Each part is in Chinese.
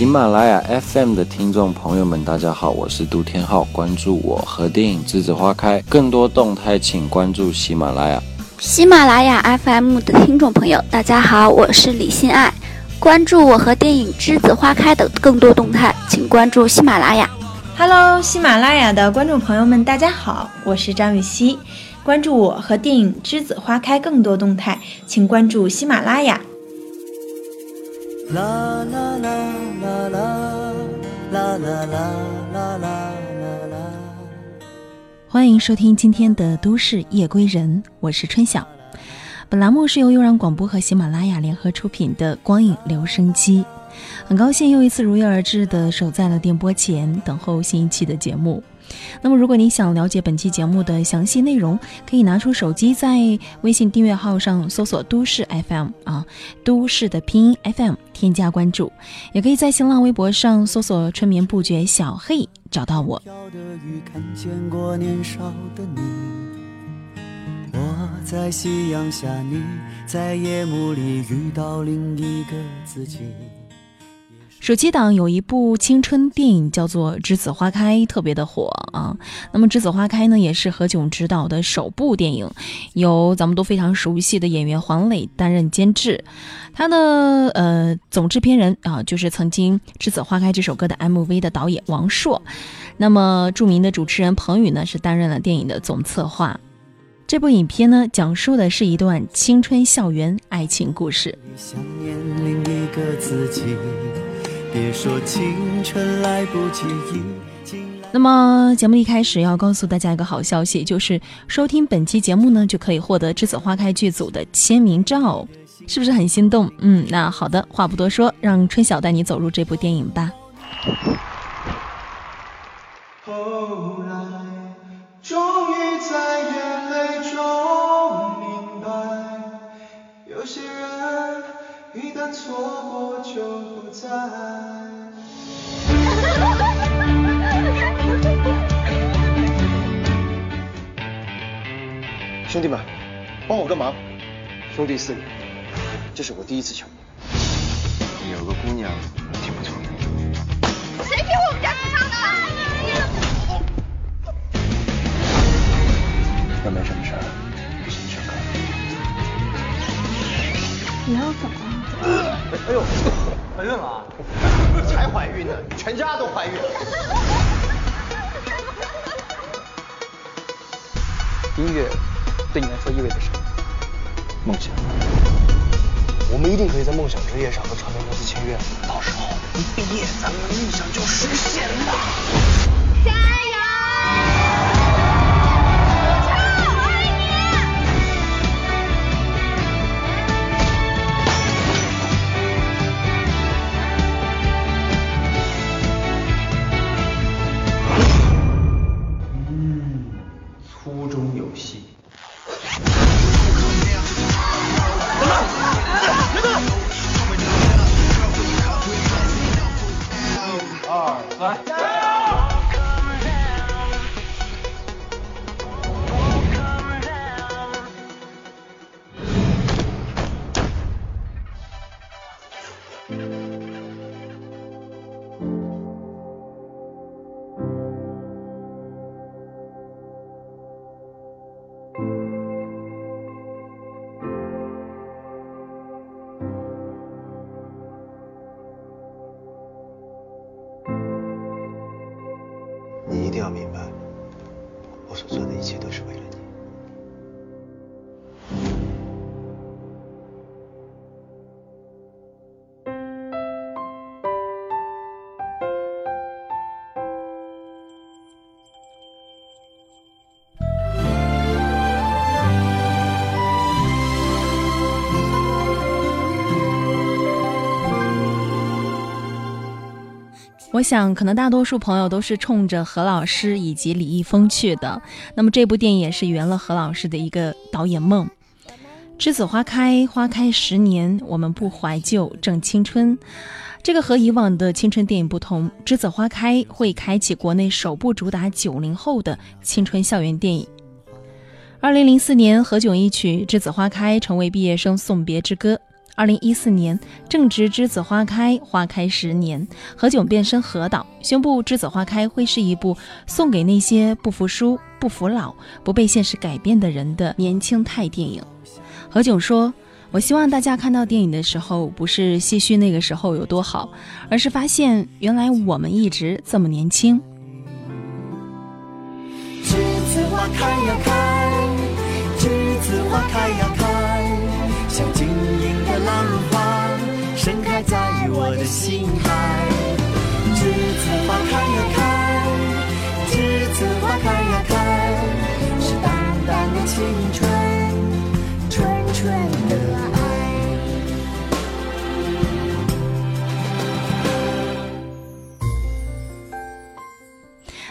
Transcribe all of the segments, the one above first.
喜马拉雅 FM 的听众朋友们，大家好，我是杜天浩。关注我和电影《栀子花开》更多动态，请关注喜马拉雅。喜马拉雅 FM 的听众朋友，大家好，我是李心爱。关注我和电影《栀子花开》的更多动态，请关注喜马拉雅。Hello，喜马拉雅的观众朋友们，大家好，我是张雨绮。关注我和电影《栀子花开》更多动态，请关注喜马拉雅。啦啦啦啦啦啦啦啦啦啦啦！欢迎收听今天的《都市夜归人》，我是春晓。本栏目是由悠然广播和喜马拉雅联合出品的《光影留声机》，很高兴又一次如约而至的守在了电波前，等候新一期的节目。那么，如果你想了解本期节目的详细内容，可以拿出手机在微信订阅号上搜索“都市 FM” 啊，都市的拼音 FM，添加关注；也可以在新浪微博上搜索“春眠不觉小黑”找到我。我在夕阳下，你在夜幕里遇到另一个自己。暑期档有一部青春电影叫做《栀子花开》，特别的火啊。那么《栀子花开》呢，也是何炅执导的首部电影，由咱们都非常熟悉的演员黄磊担任监制。他的呃总制片人啊，就是曾经《栀子花开》这首歌的 MV 的导演王朔。那么著名的主持人彭宇呢，是担任了电影的总策划。这部影片呢，讲述的是一段青春校园爱情故事。别说青春来不及。那么节目一开始要告诉大家一个好消息，就是收听本期节目呢，就可以获得《栀子花开》剧组的签名照，是不是很心动？嗯，那好的，话不多说，让春晓带你走入这部电影吧。后来，终于错过就不再。兄弟们，帮我个忙！兄弟四个，这是我第一次抢。有个姑娘挺不错的。谁给我们家主唱的？要没什么事儿，就先去看。你要走啊？哎呦，怀孕了？才怀孕呢，全家都怀孕了。音乐。对你来说意味着什么？梦想。我们一定可以在梦想之夜上和唱片公司签约，到时候一毕业，咱们的梦想就实现了。我想，可能大多数朋友都是冲着何老师以及李易峰去的。那么，这部电影也是圆了何老师的一个导演梦。栀子花开，花开十年，我们不怀旧，正青春。这个和以往的青春电影不同，栀子花开会开启国内首部主打九零后的青春校园电影。二零零四年，何炅一曲《栀子花开》成为毕业生送别之歌。二零一四年正值栀子花开，花开十年，何炅变身何导，宣布《栀子花开》会是一部送给那些不服输、不服老、不被现实改变的人的年轻态电影。何炅说：“我希望大家看到电影的时候，不是唏嘘那个时候有多好，而是发现原来我们一直这么年轻。”栀子花开呀开，栀子花开呀我的心海。栀子花开呀开，栀子花开呀开，是淡淡的青春，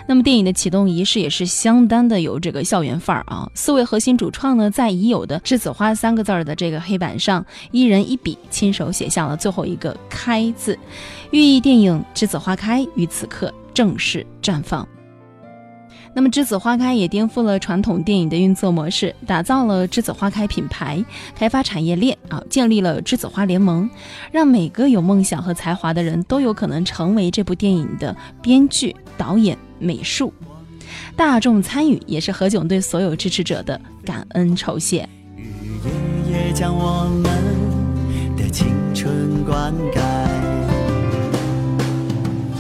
那么电影的启动仪式也是相当的有这个校园范儿啊！四位核心主创呢，在已有的“栀子花”三个字儿的这个黑板上，一人一笔亲手写下了最后一个“开”字，寓意电影《栀子花开》于此刻正式绽放。那么，栀子花开也颠覆了传统电影的运作模式，打造了栀子花开品牌，开发产业链啊，建立了栀子花联盟，让每个有梦想和才华的人都有可能成为这部电影的编剧、导演、美术。大众参与也是何炅对所有支持者的感恩酬谢。夜夜将我们的青春灌溉，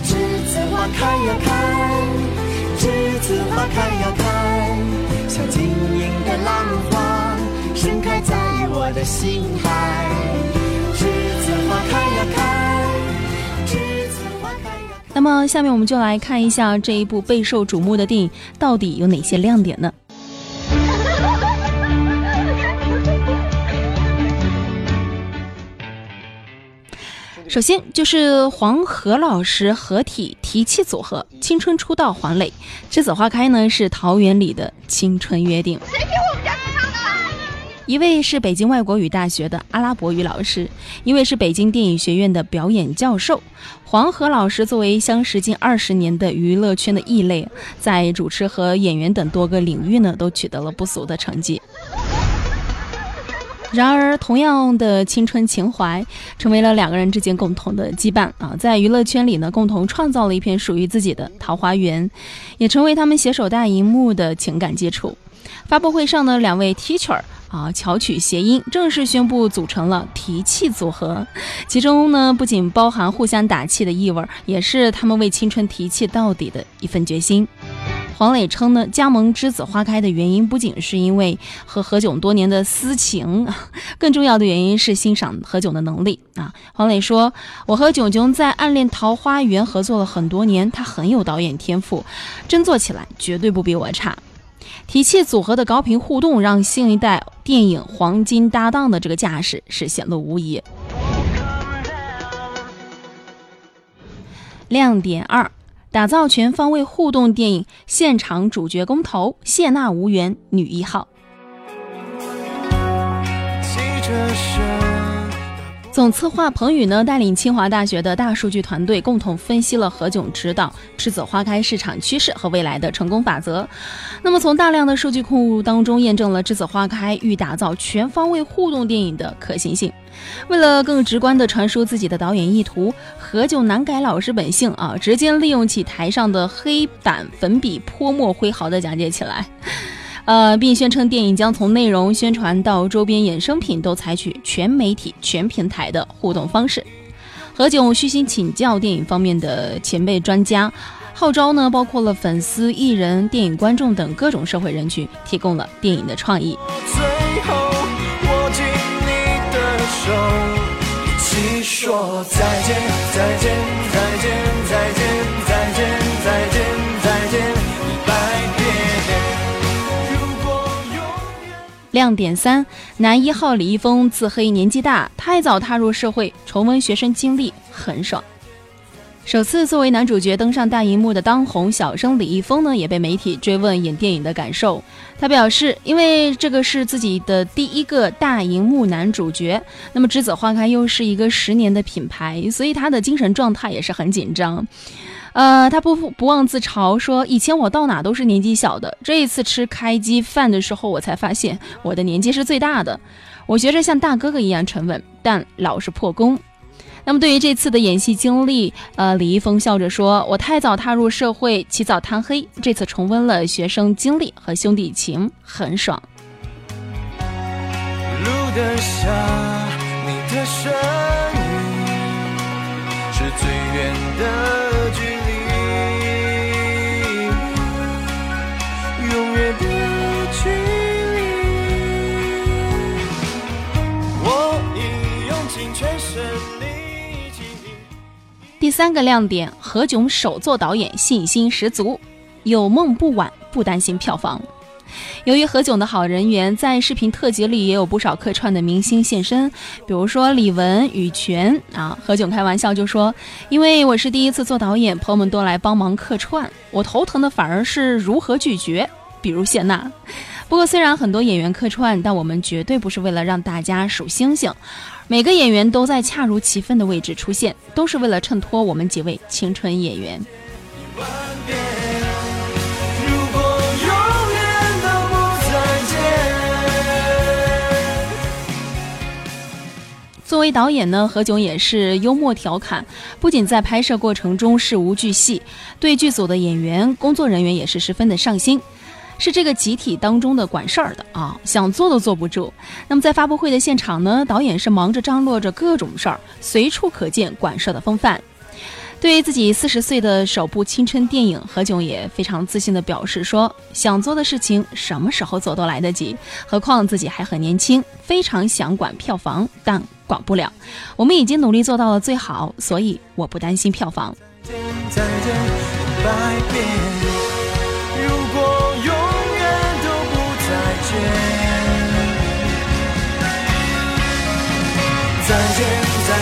栀子花开呀开。栀子花开呀开，像晶莹的浪花盛开在我的心海。栀子花开呀开，栀子花开呀。那么，下面我们就来看一下这一部备受瞩目的电影到底有哪些亮点呢？首先就是黄河老师合体提气组合，青春出道黄磊，栀子花开呢是桃园里的青春约定。谁听我们家？一位是北京外国语大学的阿拉伯语老师，一位是北京电影学院的表演教授。黄河老师作为相识近二十年的娱乐圈的异类，在主持和演员等多个领域呢都取得了不俗的成绩。然而，同样的青春情怀成为了两个人之间共同的羁绊啊！在娱乐圈里呢，共同创造了一片属于自己的桃花源，也成为他们携手大荧幕的情感基础。发布会上呢，两位 Teacher 啊，巧取谐音，正式宣布组成了提气组合。其中呢，不仅包含互相打气的意味，也是他们为青春提气到底的一份决心。黄磊称呢，加盟栀子花开的原因不仅是因为和何炅多年的私情，更重要的原因是欣赏何炅的能力啊。黄磊说：“我和炅炅在《暗恋桃花源》合作了很多年，他很有导演天赋，真做起来绝对不比我差。”提气组合的高频互动，让新一代电影黄金搭档的这个架势是显露无遗。亮点二。打造全方位互动电影，现场主角公投，谢娜无缘女一号。总策划彭宇呢，带领清华大学的大数据团队，共同分析了何炅指导《栀子花开》市场趋势和未来的成功法则。那么，从大量的数据库当中验证了《栀子花开》欲打造全方位互动电影的可行性。为了更直观地传输自己的导演意图，何炅难改老师本性啊，直接利用起台上的黑板粉笔泼墨挥毫地讲解起来。呃，并宣称电影将从内容宣传到周边衍生品都采取全媒体、全平台的互动方式。何炅虚心请教电影方面的前辈专家，号召呢包括了粉丝、艺人、电影观众等各种社会人群，提供了电影的创意。最后握紧你的手，一起说再见，再见，再见，亮点三：男一号李易峰自黑年纪大，太早踏入社会，重温学生经历很爽。首次作为男主角登上大荧幕的当红小生李易峰呢，也被媒体追问演电影的感受。他表示，因为这个是自己的第一个大荧幕男主角，那么栀子花开又是一个十年的品牌，所以他的精神状态也是很紧张。呃，他不不忘自嘲说，以前我到哪都是年纪小的，这一次吃开机饭的时候，我才发现我的年纪是最大的。我学着像大哥哥一样沉稳，但老是破功。那么对于这次的演戏经历，呃，李易峰笑着说：“我太早踏入社会，起早贪黑，这次重温了学生经历和兄弟情，很爽。”路的下，你的身三个亮点，何炅首作导演，信心十足，有梦不晚，不担心票房。由于何炅的好人缘，在视频特辑里也有不少客串的明星现身，比如说李玟、羽泉啊。何炅开玩笑就说：“因为我是第一次做导演，朋友们都来帮忙客串，我头疼的反而是如何拒绝，比如谢娜。不过虽然很多演员客串，但我们绝对不是为了让大家数星星，每个演员都在恰如其分的位置出现，都是为了衬托我们几位青春演员。”作为导演呢，何炅也是幽默调侃，不仅在拍摄过程中事无巨细，对剧组的演员、工作人员也是十分的上心，是这个集体当中的管事儿的啊，想坐都坐不住。那么在发布会的现场呢，导演是忙着张罗着各种事儿，随处可见管事儿的风范。对于自己四十岁的首部青春电影，何炅也非常自信地表示说：“想做的事情什么时候做都来得及，何况自己还很年轻，非常想管票房，但管不了。我们已经努力做到了最好，所以我不担心票房。”再见，百遍。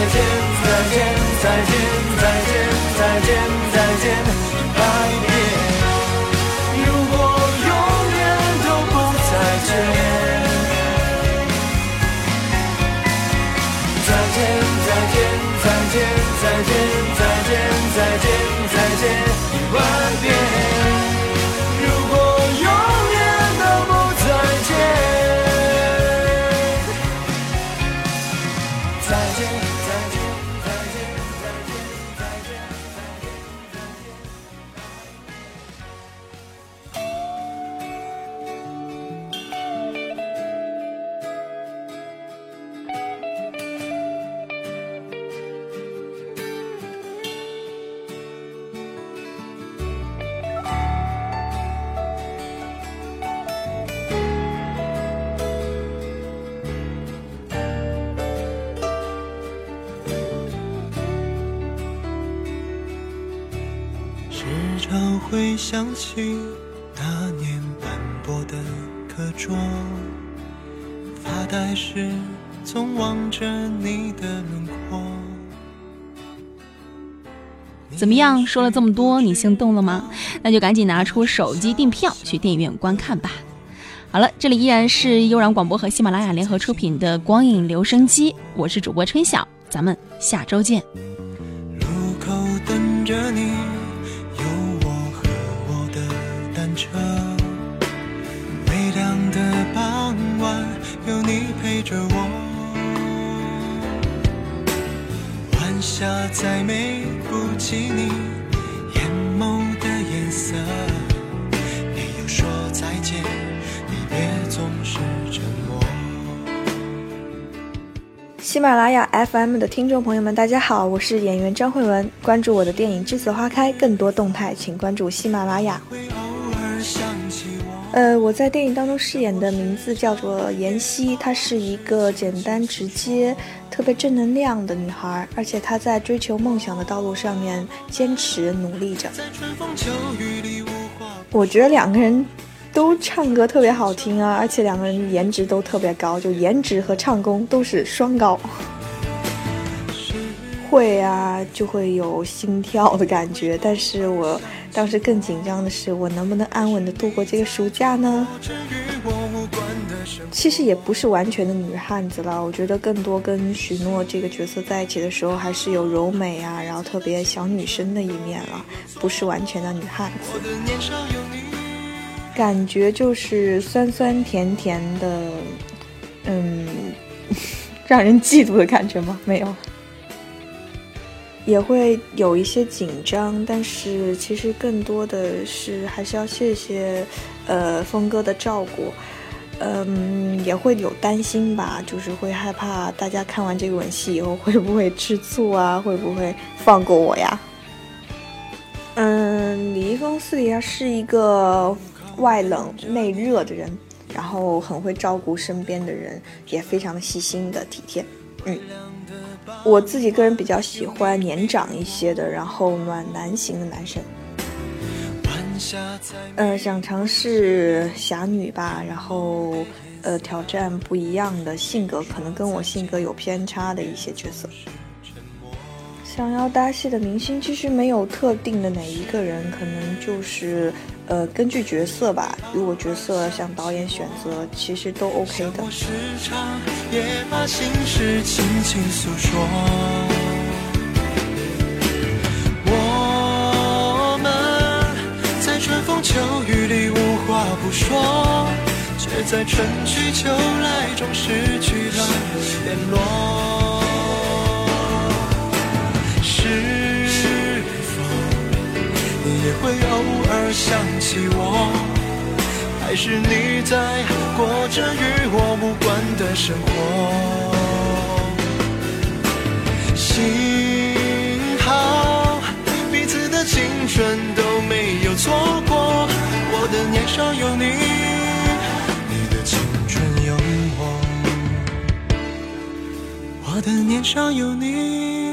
再见，再见，再见，再见，再见，再见，拜。会想起那年斑驳的课桌，发呆时总望着你的轮廓。怎么样？说了这么多，你心动了吗？那就赶紧拿出手机订票去电影院观看吧。好了，这里依然是悠然广播和喜马拉雅联合出品的《光影留声机》，我是主播春晓，咱们下周见。下再没不及你眼眸的颜色。没有说再见，你别总是沉默。喜马拉雅 FM 的听众朋友们，大家好，我是演员张慧雯。关注我的电影《栀子花开》，更多动态请关注喜马拉雅。呃，我在电影当中饰演的名字叫做妍希，她是一个简单直接、特别正能量的女孩，而且她在追求梦想的道路上面坚持努力着。我觉得两个人都唱歌特别好听啊，而且两个人颜值都特别高，就颜值和唱功都是双高。会啊，就会有心跳的感觉，但是我当时更紧张的是，我能不能安稳的度过这个暑假呢？其实也不是完全的女汉子了，我觉得更多跟许诺这个角色在一起的时候，还是有柔美啊，然后特别小女生的一面了，不是完全的女汉子。感觉就是酸酸甜甜的，嗯，让人嫉妒的感觉吗？没有。也会有一些紧张，但是其实更多的是还是要谢谢，呃，峰哥的照顾，嗯，也会有担心吧，就是会害怕大家看完这个吻戏以后会不会吃醋啊，会不会放过我呀？嗯，李易峰私底下是一个外冷内热的人，然后很会照顾身边的人，也非常的细心的体贴，嗯。我自己个人比较喜欢年长一些的，然后暖男型的男生。呃，想尝试侠女吧，然后呃挑战不一样的性格，可能跟我性格有偏差的一些角色。想要搭戏的明星其实没有特定的哪一个人，可能就是。呃，根据角色吧，如果角色向导演选择，其实都 OK 的。在春去秋来中失去了联络。是否你也会偶尔想起我，还是你在过着与我无关的生活。幸好彼此的青春都没有错过，我的年少有，你的年少有你。